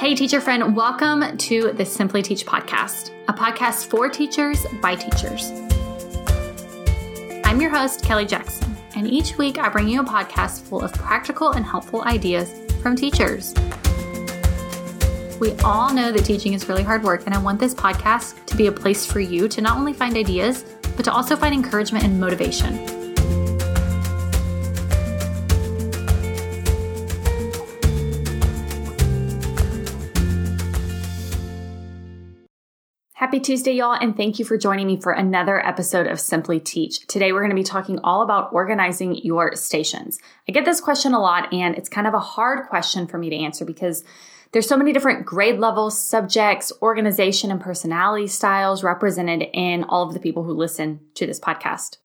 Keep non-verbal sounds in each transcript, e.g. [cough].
Hey, teacher friend, welcome to the Simply Teach podcast, a podcast for teachers by teachers. I'm your host, Kelly Jackson, and each week I bring you a podcast full of practical and helpful ideas from teachers. We all know that teaching is really hard work, and I want this podcast to be a place for you to not only find ideas, but to also find encouragement and motivation. Tuesday, y'all, and thank you for joining me for another episode of Simply Teach. Today, we're going to be talking all about organizing your stations. I get this question a lot, and it's kind of a hard question for me to answer because there's so many different grade levels, subjects, organization, and personality styles represented in all of the people who listen to this podcast.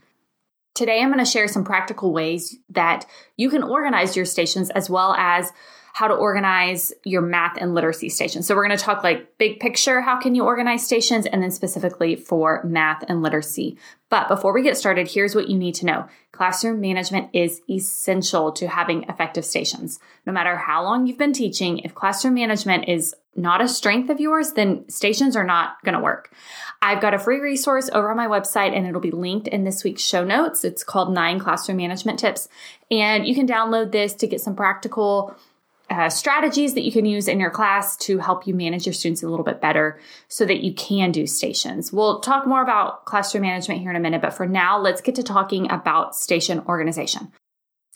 Today, I'm going to share some practical ways that you can organize your stations as well as how to organize your math and literacy stations. So we're going to talk like big picture, how can you organize stations, and then specifically for math and literacy. But before we get started, here's what you need to know. Classroom management is essential to having effective stations. No matter how long you've been teaching, if classroom management is not a strength of yours, then stations are not going to work. I've got a free resource over on my website and it'll be linked in this week's show notes. It's called Nine Classroom Management Tips. And you can download this to get some practical uh, strategies that you can use in your class to help you manage your students a little bit better so that you can do stations. We'll talk more about classroom management here in a minute, but for now, let's get to talking about station organization.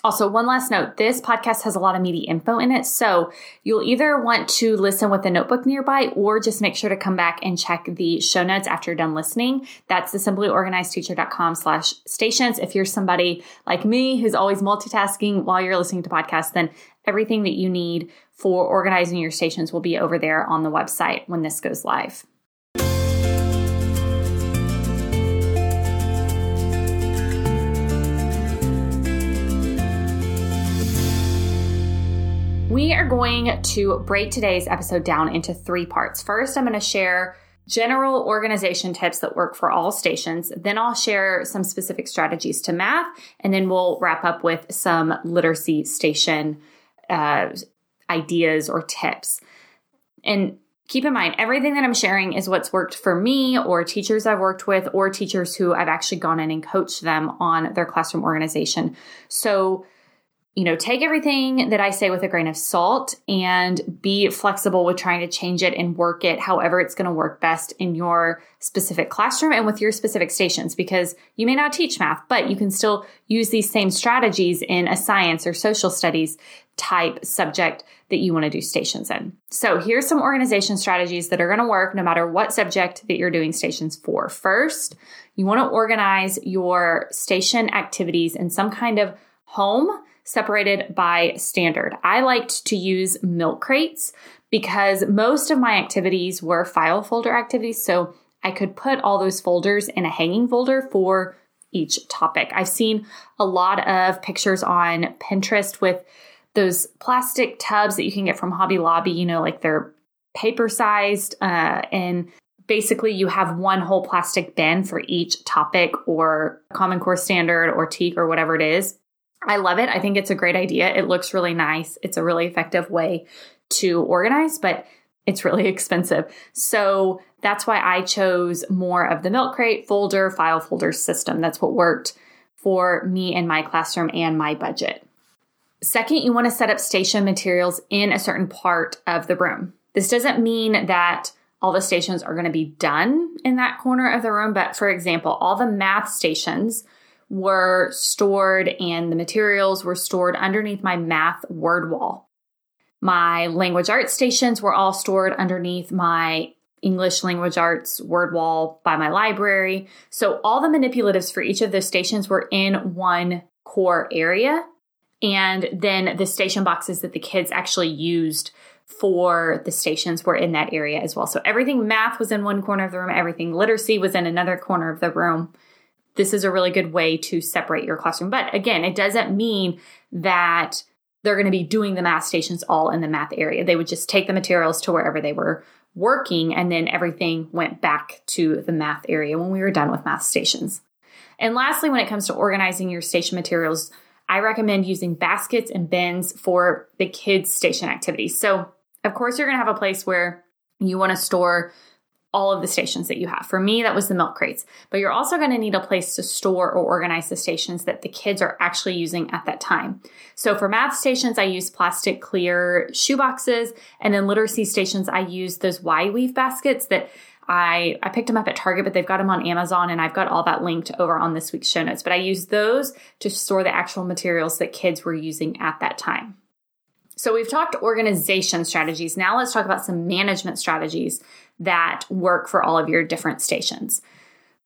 Also, one last note this podcast has a lot of meaty info in it. So you'll either want to listen with a notebook nearby or just make sure to come back and check the show notes after you're done listening. That's the simplyorganizedteacher.com slash stations. If you're somebody like me who's always multitasking while you're listening to podcasts, then everything that you need for organizing your stations will be over there on the website when this goes live. We are going to break today's episode down into three parts. First, I'm going to share general organization tips that work for all stations. Then I'll share some specific strategies to math, and then we'll wrap up with some literacy station uh, ideas or tips. And keep in mind, everything that I'm sharing is what's worked for me or teachers I've worked with or teachers who I've actually gone in and coached them on their classroom organization. So, you know, take everything that I say with a grain of salt and be flexible with trying to change it and work it however it's going to work best in your specific classroom and with your specific stations because you may not teach math, but you can still use these same strategies in a science or social studies type subject that you want to do stations in. So here's some organization strategies that are going to work no matter what subject that you're doing stations for. First, you want to organize your station activities in some kind of home separated by standard. I liked to use milk crates because most of my activities were file folder activities. So I could put all those folders in a hanging folder for each topic. I've seen a lot of pictures on Pinterest with those plastic tubs that you can get from Hobby Lobby, you know, like they're paper sized uh, and basically you have one whole plastic bin for each topic or common core standard or TEK or whatever it is I love it. I think it's a great idea. It looks really nice. It's a really effective way to organize, but it's really [laughs] expensive. So that's why I chose more of the milk crate folder, file folder system. That's what worked for me and my classroom and my budget. Second, you want to set up station materials in a certain part of the room. This doesn't mean that all the stations are going to be done in that corner of the room, but for example, all the math stations were stored and the materials were stored underneath my math word wall. My language arts stations were all stored underneath my English language arts word wall by my library. So all the manipulatives for each of those stations were in one core area. And then the station boxes that the kids actually used for the stations were in that area as well. So everything math was in one corner of the room, everything literacy was in another corner of the room this is a really good way to separate your classroom. But again, it doesn't mean that they're going to be doing the math stations all in the math area. They would just take the materials to wherever they were working, and then everything went back to the math area when we were done with math stations. And lastly, when it comes to organizing your station materials, I recommend using baskets and bins for the kids' station activities. So Of course, you're going to have a place where you want to store all of the stations that you have. For me, that was the milk crates. But you're also going to need a place to store or organize the stations that the kids are actually using at that time. So for math stations, I use plastic clear shoe boxes. And then literacy stations, I use those Y weave baskets that I, I picked them up at Target, but they've got them on Amazon and I've got all that linked over on this week's show notes. But I use those to store the actual materials that kids were using at that time. So we've talked organization strategies. Now let's talk about some management strategies that work for all of your different stations.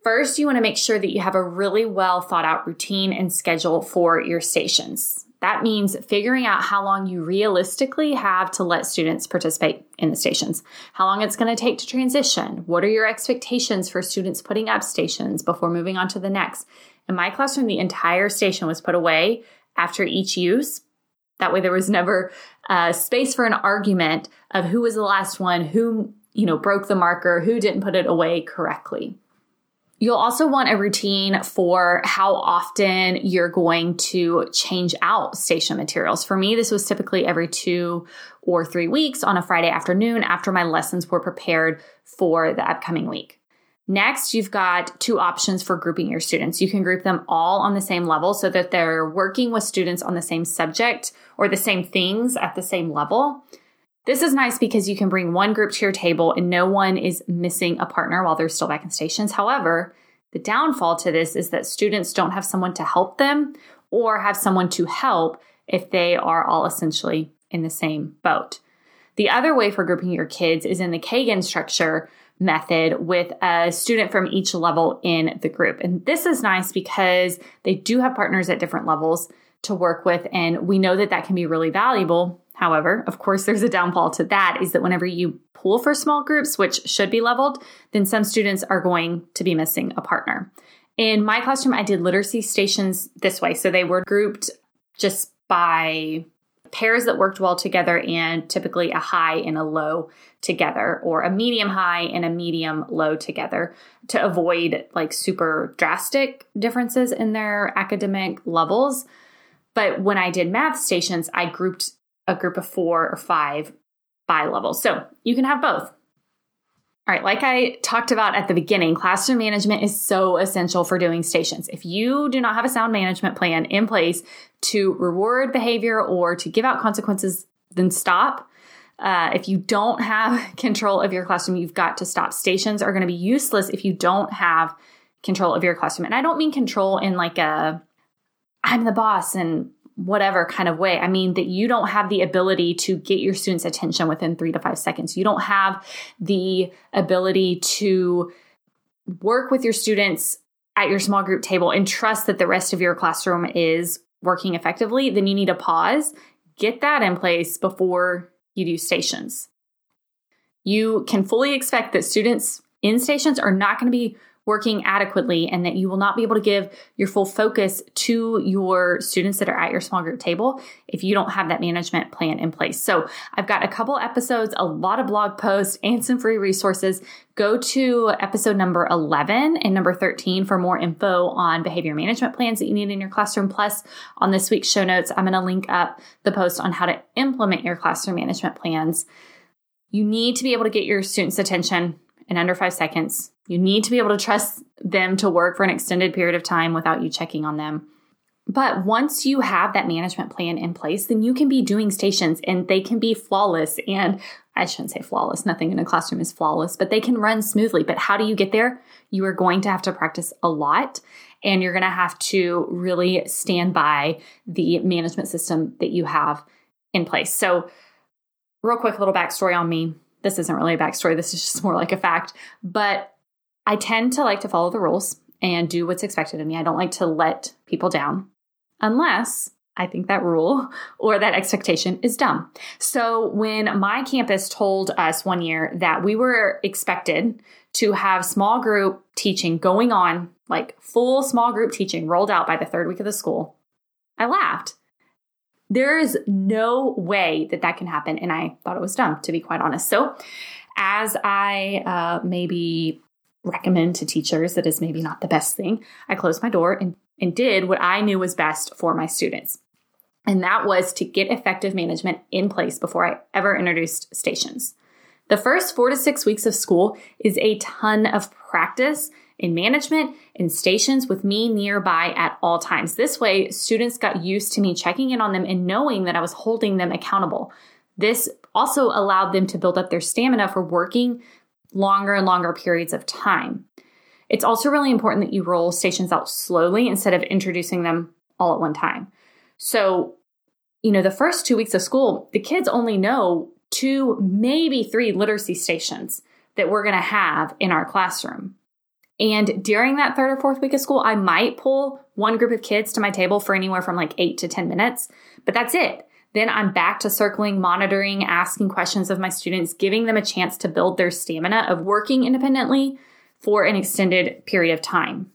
First, you want to make sure that you have a really well thought out routine and schedule for your stations. That means figuring out how long you realistically have to let students participate in the stations, how long it's going to take to transition, what are your expectations for students putting up stations before moving on to the next. In my classroom, the entire station was put away after each use that way, there was never uh, space for an argument of who was the last one, who you know broke the marker, who didn't put it away correctly. You'll also want a routine for how often you're going to change out station materials. For me, this was typically every two or three weeks on a Friday afternoon after my lessons were prepared for the upcoming week. Next, you've got two options for grouping your students. You can group them all on the same level so that they're working with students on the same subject or the same things at the same level. This is nice because you can bring one group to your table and no one is missing a partner while they're still back in stations. However, the downfall to this is that students don't have someone to help them or have someone to help if they are all essentially in the same boat. The other way for grouping your kids is in the Kagan structure, method with a student from each level in the group. And this is nice because they do have partners at different levels to work with. And we know that that can be really valuable. However, of course, there's a downfall to that is that whenever you pool for small groups, which should be leveled, then some students are going to be missing a partner. In my classroom, I did literacy stations this way. So they were grouped just by pairs that worked well together and typically a high and a low together or a medium high and a medium low together to avoid like super drastic differences in their academic levels. But when I did math stations, I grouped a group of four or five by levels. So you can have both. All right, like I talked about at the beginning, classroom management is so essential for doing stations. If you do not have a sound management plan in place to reward behavior or to give out consequences, then stop. Uh, if you don't have [laughs] control of your classroom, you've got to stop. Stations are going to be useless if you don't have control of your classroom. And I don't mean control in like a I'm the boss and whatever kind of way. I mean that you don't have the ability to get your students' attention within three to five seconds. You don't have the ability to work with your students at your small group table and trust that the rest of your classroom is working effectively. Then you need to pause, get that in place before you do stations. You can fully expect that students in stations are not going to be working adequately and that you will not be able to give your full focus to your students that are at your small group table if you don't have that management plan in place. So I've got a couple episodes, a lot of blog posts, and some free resources. Go to episode number 11 and number 13 for more info on behavior management plans that you need in your classroom. Plus, on this week's show notes, I'm going to link up the post on how to implement your classroom management plans. You need to be able to get your students' attention in under five seconds. You need to be able to trust them to work for an extended period of time without you checking on them. But once you have that management plan in place, then you can be doing stations and they can be flawless. And I shouldn't say flawless, nothing in a classroom is flawless, but they can run smoothly. But how do you get there? You are going to have to practice a lot and you're going to have to really stand by the management system that you have in place. So, real quick, little backstory on me this isn't really a backstory, this is just more like a fact. But I tend to like to follow the rules and do what's expected of me. I don't like to let people down unless I think that rule [laughs] or that expectation is dumb. So when my campus told us one year that we were expected to have small group teaching going on, like full small group teaching rolled out by the third week of the school, I laughed there is no way that that can happen. And I thought it was dumb, to be quite honest. So, as I uh, maybe recommend to teachers that is maybe not the best thing, I closed my door and, and did what I knew was best for my students. And that was to get effective management in place before I ever introduced stations. The first four to six weeks of school is a ton of practice in management and stations with me nearby at all times. This way, students got used to me checking in on them and knowing that I was holding them accountable. This also allowed them to build up their stamina for working longer and longer periods of time. It's also really important that you roll stations out slowly instead of introducing them all at one time. So, you know, the first two weeks of school, the kids only know two, maybe three literacy stations that we're going to have in our classroom. And during that third or fourth week of school, I might pull one group of kids to my table for anywhere from like eight to 10 minutes, but that's it. Then I'm back to circling, monitoring, asking questions of my students, giving them a chance to build their stamina of working independently for an extended period of time.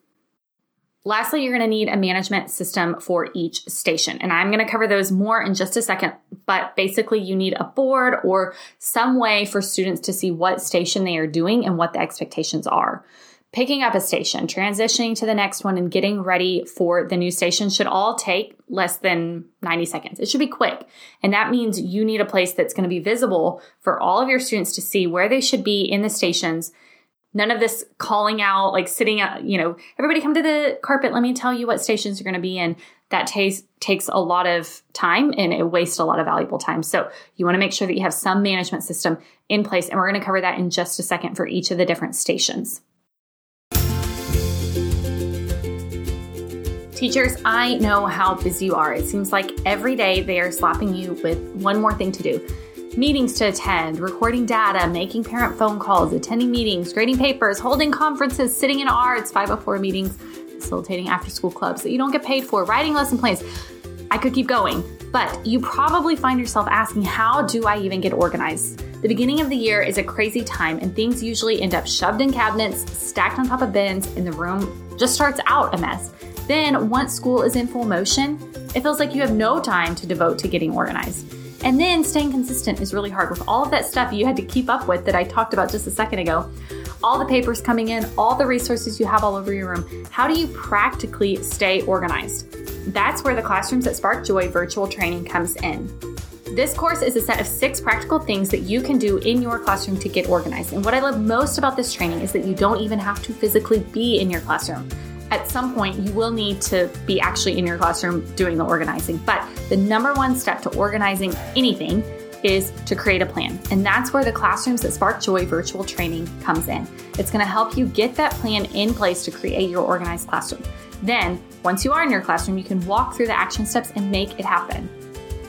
Lastly, you're going to need a management system for each station. And I'm going to cover those more in just a second. But basically, you need a board or some way for students to see what station they are doing and what the expectations are picking up a station, transitioning to the next one, and getting ready for the new station should all take less than 90 seconds. It should be quick. And that means you need a place that's going to be visible for all of your students to see where they should be in the stations. None of this calling out, like sitting out, you know, everybody come to the carpet. Let me tell you what stations you're going to be in. That takes takes a lot of time and it wastes a lot of valuable time. So you want to make sure that you have some management system in place. And we're going to cover that in just a second for each of the different stations. Teachers, I know how busy you are. It seems like every day they are slapping you with one more thing to do meetings to attend, recording data, making parent phone calls, attending meetings, grading papers, holding conferences, sitting in ARDS, 504 meetings, facilitating after school clubs that you don't get paid for, writing lesson plans. I could keep going, but you probably find yourself asking, how do I even get organized? The beginning of the year is a crazy time, and things usually end up shoved in cabinets, stacked on top of bins, and the room just starts out a mess. Then, once school is in full motion, it feels like you have no time to devote to getting organized. And then staying consistent is really hard with all of that stuff you had to keep up with that I talked about just a second ago. All the papers coming in, all the resources you have all over your room. How do you practically stay organized? That's where the Classrooms that Spark Joy virtual training comes in. This course is a set of six practical things that you can do in your classroom to get organized. And what I love most about this training is that you don't even have to physically be in your classroom at some point you will need to be actually in your classroom doing the organizing. But the number one step to organizing anything is to create a plan. And that's where the Classrooms that Spark Joy virtual training comes in. It's going to help you get that plan in place to create your organized classroom. Then, once you are in your classroom, you can walk through the action steps and make it happen.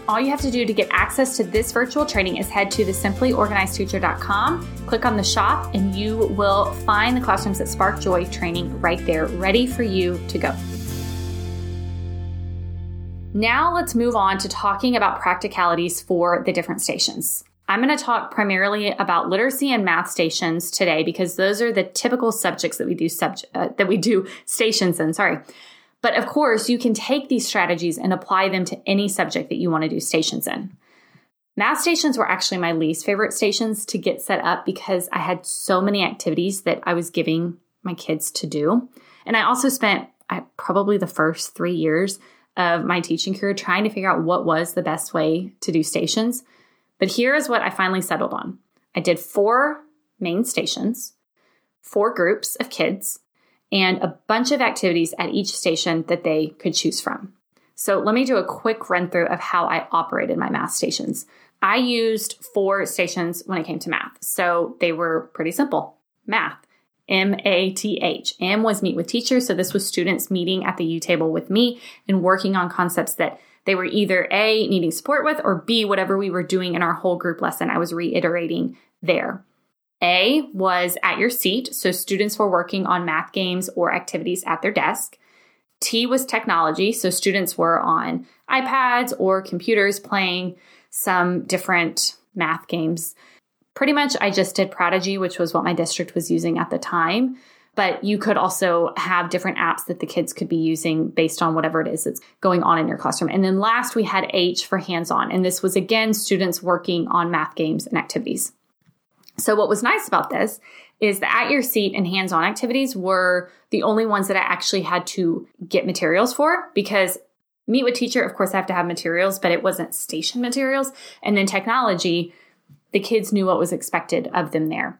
All you have to do to get access to this virtual training is head to the simplyorganizedteacher.com, click on the shop, and you will find the Classrooms that Spark Joy training right there, ready for you to go. Now let's move on to talking about practicalities for the different stations. I'm going to talk primarily about literacy and math stations today because those are the typical subjects that we do uh, that we do stations in. Sorry. But of course, you can take these strategies and apply them to any subject that you want to do stations in. Math stations were actually my least favorite stations to get set up because I had so many activities that I was giving my kids to do. And I also spent probably the first three years of my teaching career trying to figure out what was the best way to do stations. But here is what I finally settled on I did four main stations, four groups of kids, and a bunch of activities at each station that they could choose from. So let me do a quick run through of how I operated my math stations. I used four stations when it came to math. So they were pretty simple. Math, M A T H. M was meet with teachers. So this was students meeting at the U table with me and working on concepts that they were either A, needing support with, or B, whatever we were doing in our whole group lesson, I was reiterating there. A was at your seat, so students were working on math games or activities at their desk. T was technology, so students were on iPads or computers playing some different math games. Pretty much, I just did Prodigy, which was what my district was using at the time. But you could also have different apps that the kids could be using based on whatever it is that's going on in your classroom. And then last, we had H for hands on. And this was again students working on math games and activities. So, what was nice about this is the at your seat and hands on activities were the only ones that I actually had to get materials for because Meet with teacher, of course, I have to have materials, but it wasn't station materials. And then technology, the kids knew what was expected of them there.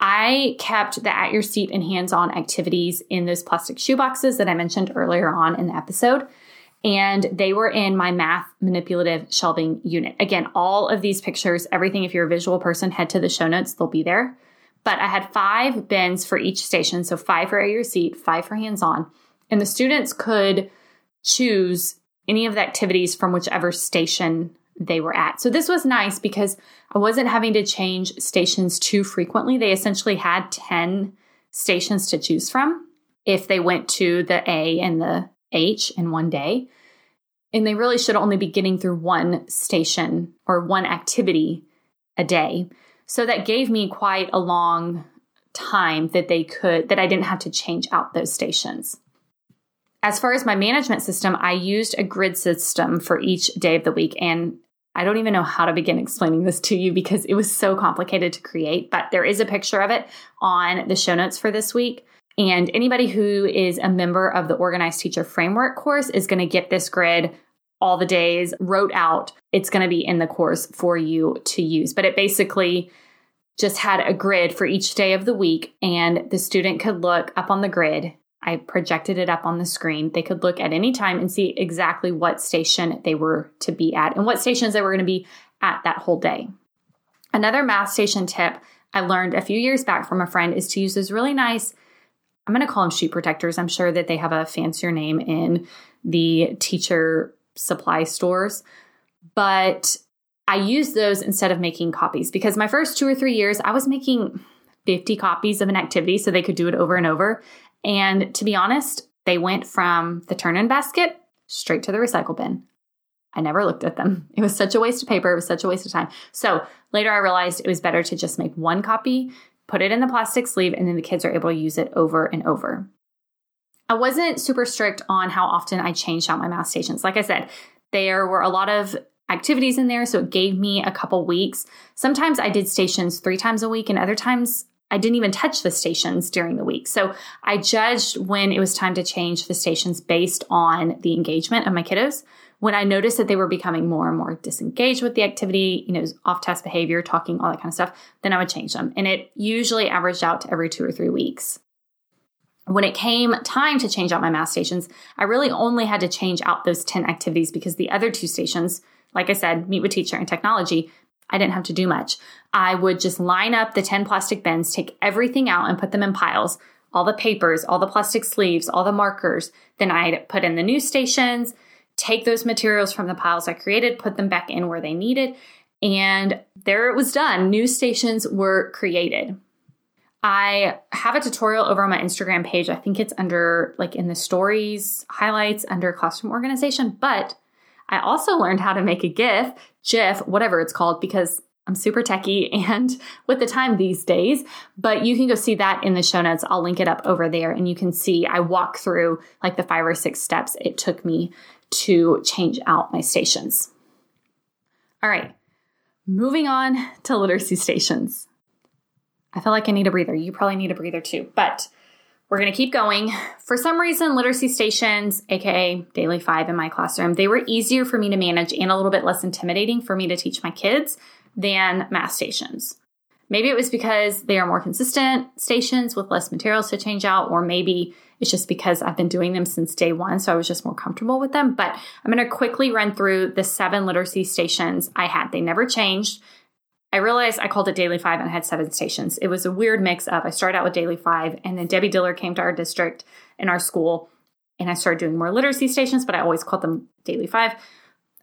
I kept the at your seat and hands on activities in those plastic shoe boxes that I mentioned earlier on in the episode. And they were in my math manipulative shelving unit. Again, all of these pictures, everything, if you're a visual person, head to the show notes, they'll be there. But I had five bins for each station. So five for your seat, five for hands on. And the students could choose any of the activities from whichever station they were at. So this was nice because I wasn't having to change stations too frequently. They essentially had 10 stations to choose from if they went to the A and the H in one day. And they really should only be getting through one station or one activity a day. So that gave me quite a long time that they could, that I didn't have to change out those stations. As far as my management system, I used a grid system for each day of the week. And I don't even know how to begin explaining this to you because it was so complicated to create, but there is a picture of it on the show notes for this week. And anybody who is a member of the Organized Teacher Framework course is going to get this grid all the days wrote out. It's going to be in the course for you to use. But it basically just had a grid for each day of the week, and the student could look up on the grid I projected it up on the screen. They could look at any time and see exactly what station they were to be at and what stations they were going to be at that whole day. Another math station tip I learned a few years back from a friend is to use those really nice, I'm going to call them sheet protectors. I'm sure that they have a fancier name in the teacher supply stores, but I use those instead of making copies because my first two or three years, I was making 50 copies of an activity so they could do it over and over. And to be honest, they went from the turn in basket straight to the recycle bin. I never looked at them. It was such a waste of paper. It was such a waste of time. So later I realized it was better to just make one copy, put it in the plastic sleeve, and then the kids are able to use it over and over. I wasn't super strict on how often I changed out my math stations. Like I said, there were a lot of activities in there, so it gave me a couple weeks. Sometimes I did stations three times a week, and other times I didn't even touch the stations during the week. So I judged when it was time to change the stations based on the engagement of my kiddos. When I noticed that they were becoming more and more disengaged with the activity, you know, off task behavior, talking, all that kind of stuff, then I would change them. And it usually averaged out to every two or three weeks. When it came time to change out my math stations, I really only had to change out those 10 activities because the other two stations, like I said, meet with teacher and technology, I didn't have to do much. I would just line up the 10 plastic bins, take everything out and put them in piles. All the papers, all the plastic sleeves, all the markers. Then I'd put in the new stations, take those materials from the piles I created, put them back in where they needed, and there it was done. New stations were created. I have a tutorial over on my Instagram page. I think it's under like in the stories highlights under classroom organization, but I also learned how to make a GIF, GIF, whatever it's called, because I'm super techie and [laughs] with the time these days, but you can go see that in the show notes. I'll link it up over there and you can see I walk through like the five or six steps it took me to change out my stations. All right, moving on to literacy stations. I feel like I need a breather. You probably need a breather too, but we're going to keep going. For some reason, literacy stations, aka Daily Five in my classroom, they were easier for me to manage and a little bit less intimidating for me to teach my kids than math stations. Maybe it was because they are more consistent stations with less materials to change out, or maybe it's just because I've been doing them since day one, so I was just more comfortable with them. But I'm going to quickly run through the seven literacy stations I had. They never changed. I realized I called it Daily Five and I had seven stations. It was a weird mix up. I started out with Daily Five, and then Debbie Diller came to our district in our school, and I started doing more literacy stations, but I always called them Daily Five.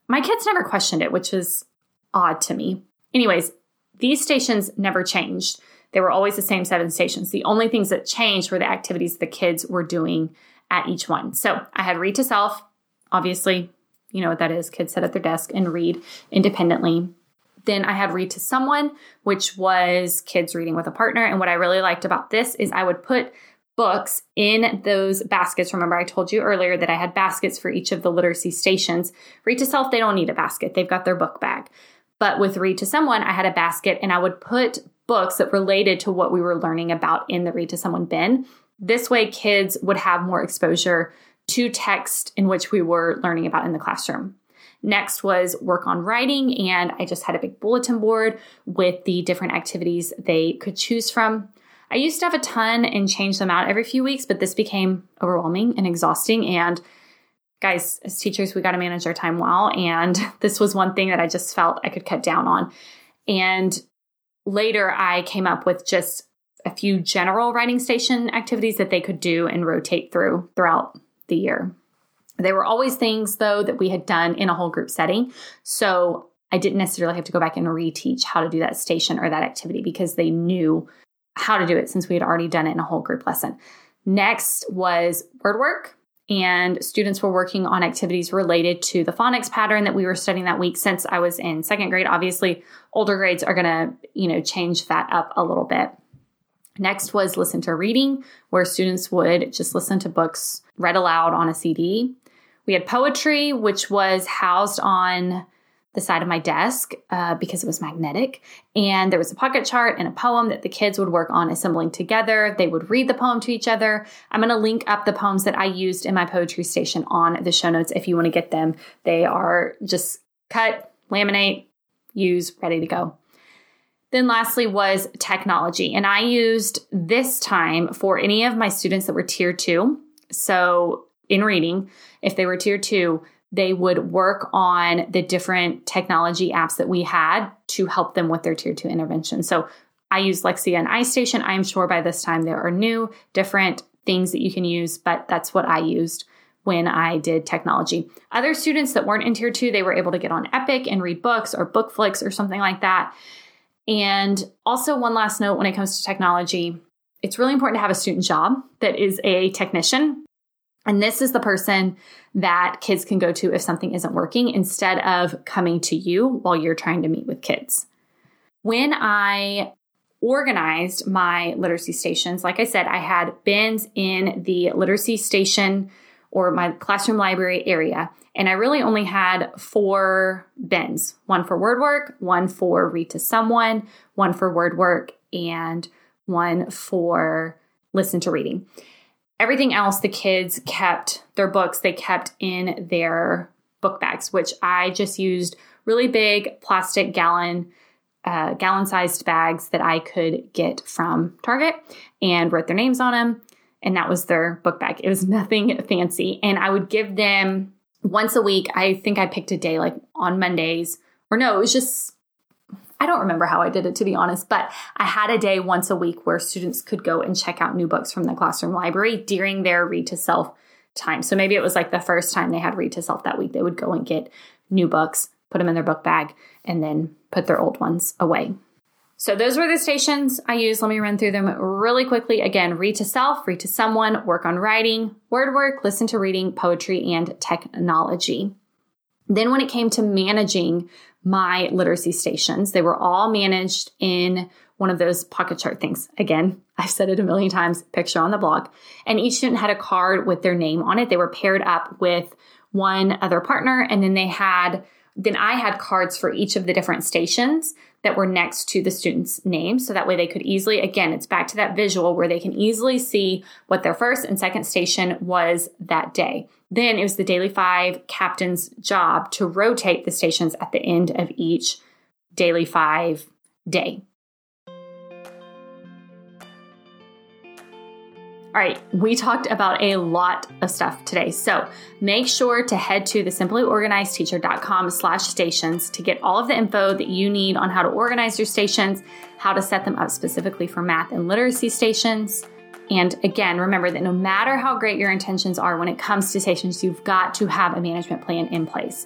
My kids never questioned it, which is odd to me. Anyways, these stations never changed. They were always the same seven stations. The only things that changed were the activities the kids were doing at each one. So I had read to self, obviously, you know what that is. Kids sit at their desk and read independently. Then I had read to someone, which was kids reading with a partner. And what I really liked about this is I would put books in those baskets. Remember, I told you earlier that I had baskets for each of the literacy stations. Read to self, they don't need a basket, they've got their book bag. But with read to someone, I had a basket and I would put books that related to what we were learning about in the read to someone bin. This way, kids would have more exposure to text in which we were learning about in the classroom. Next was work on writing, and I just had a big bulletin board with the different activities they could choose from. I used to have a ton and change them out every few weeks, but this became overwhelming and exhausting. And guys, as teachers, we got to manage our time well. And [laughs] this was one thing that I just felt I could cut down on. And later, I came up with just a few general writing station activities that they could do and rotate through throughout the year. They were always things, though, that we had done in a whole group setting. So I didn't necessarily have to go back and reteach how to do that station or that activity because they knew how to do it since we had already done it in a whole group lesson. Next was word work and students were working on activities related to the phonics pattern that we were studying that week since I was in second grade. Obviously, older grades are going to, you know, change that up a little bit. Next was listen to reading, where students would just listen to books read aloud on a CD. We had poetry, which was housed on the side of my desk uh, because it was magnetic. And there was a pocket chart and a poem that the kids would work on assembling together. They would read the poem to each other. I'm going to link up the poems that I used in my poetry station on the show notes if you want to get them. They are just cut, laminate, use, ready to go. Then, lastly, was technology. And I used this time for any of my students that were tier two. So, in reading, if they were tier two, they would work on the different technology apps that we had to help them with their tier two intervention. So I use Lexia and iStation. I'm sure by this time there are new, different things that you can use, but that's what I used when I did technology. Other students that weren't in tier two, they were able to get on Epic and read books or Bookflix or something like that. And also, one last note when it comes to technology, it's really important to have a student job that is a technician and this is the person that kids can go to if something isn't working instead of coming to you while you're trying to meet with kids. When I organized my literacy stations, like I said, I had bins in the literacy station or my classroom library area. And I really only had four bins one for word work, one for read to someone, one for word work, and one for listen to reading. Everything else, the kids kept their books, they kept in their book bags, which I just used really big plastic gallon, uh, gallon sized bags that I could get from Target and wrote their names on them. And that was their book bag. It was [laughs] nothing fancy. And I would give them once a week. I think I picked a day like on Mondays, or no, it was just I don't remember how I did it to be honest, but I had a day once a week where students could go and check out new books from the classroom library during their read to self time. So maybe it was like the first time they had read to self that week, they would go and get new books, put them in their book bag, and then put their old ones away. So those were the stations I used. Let me run through them really quickly. Again, read to self, read to someone, work on writing, word work, listen to reading, poetry, and technology. Then when it came to managing my literacy stations. They were all managed in one of those pocket chart things. Again, [laughs] I've said it a million times, picture on the blog. And each student had a card with their name on it. They were paired up with one other partner, and then they had then I had cards for each of the different stations that were next to the student's name. So that way they could easily, again, it's back to that visual where they can easily see what their first and second station was that day. Then it was the Daily Five captain's job to rotate the stations at the end of each Daily Five day. All right, we talked about a lot of stuff today. So make sure to head to the simplyorganizedteacher.com slash stations to get all of the info that you need on how to organize your stations, how to set them up specifically for math and literacy stations. And again, remember that no matter how great your intentions are when it comes to stations, you've got to have a management plan in place.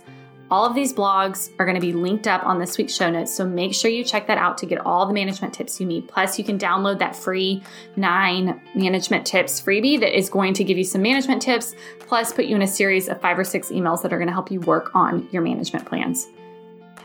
All of these blogs are going to be linked up on this week's show notes, so make sure you check that out to get all the management tips you need. Plus, you can download that free nine management tips freebie that is going to give you some management tips, plus put you in a series of five or six emails that are going to help you work on your management plans.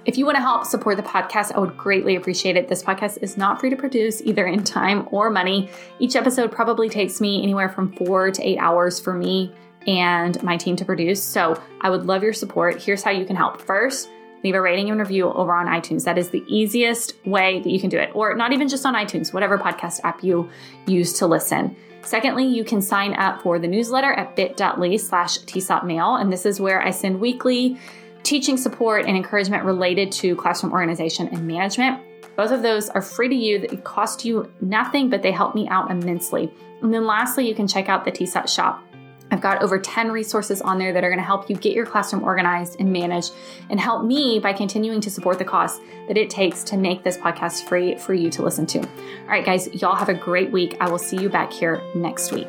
If you want to help support the podcast, I would greatly appreciate it. This podcast is not free to produce either in time or money. Each episode probably takes me anywhere from four to eight hours for me and my team to produce. So I would love your support. Here's how you can help. First, leave a rating and review over on iTunes. That is the easiest way that you can do it, or not even just on iTunes, whatever podcast app you use to listen. Secondly, you can sign up for the newsletter at bit.ly slash tsopmail. And this is where I send weekly teaching support and encouragement related to classroom organization and management. Both of those are free to you. They cost you nothing, but they help me out immensely. And then lastly, you can check out the TSOT shop. I've got over 10 resources on there that are going to help you get your classroom organized and managed and help me by continuing to support the costs that it takes to make this podcast free for you to listen to. All right, guys, y'all have a great week. I will see you back here next week.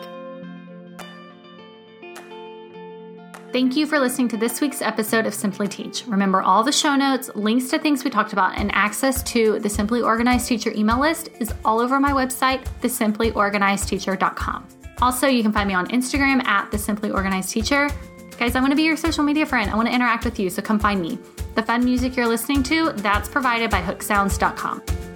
Thank you for listening to this week's episode of Simply Teach. Remember, all the show notes, links to things we talked about, and access to the Simply Organized Teacher email list is all over my website, thesimplyorganizedteacher.com. Also, you can find me on Instagram at the Simply Organized Teacher. Guys, I want to be your social media friend. I want to interact with you, so come find me. The fun music you're listening to, that's provided by hooksounds.com.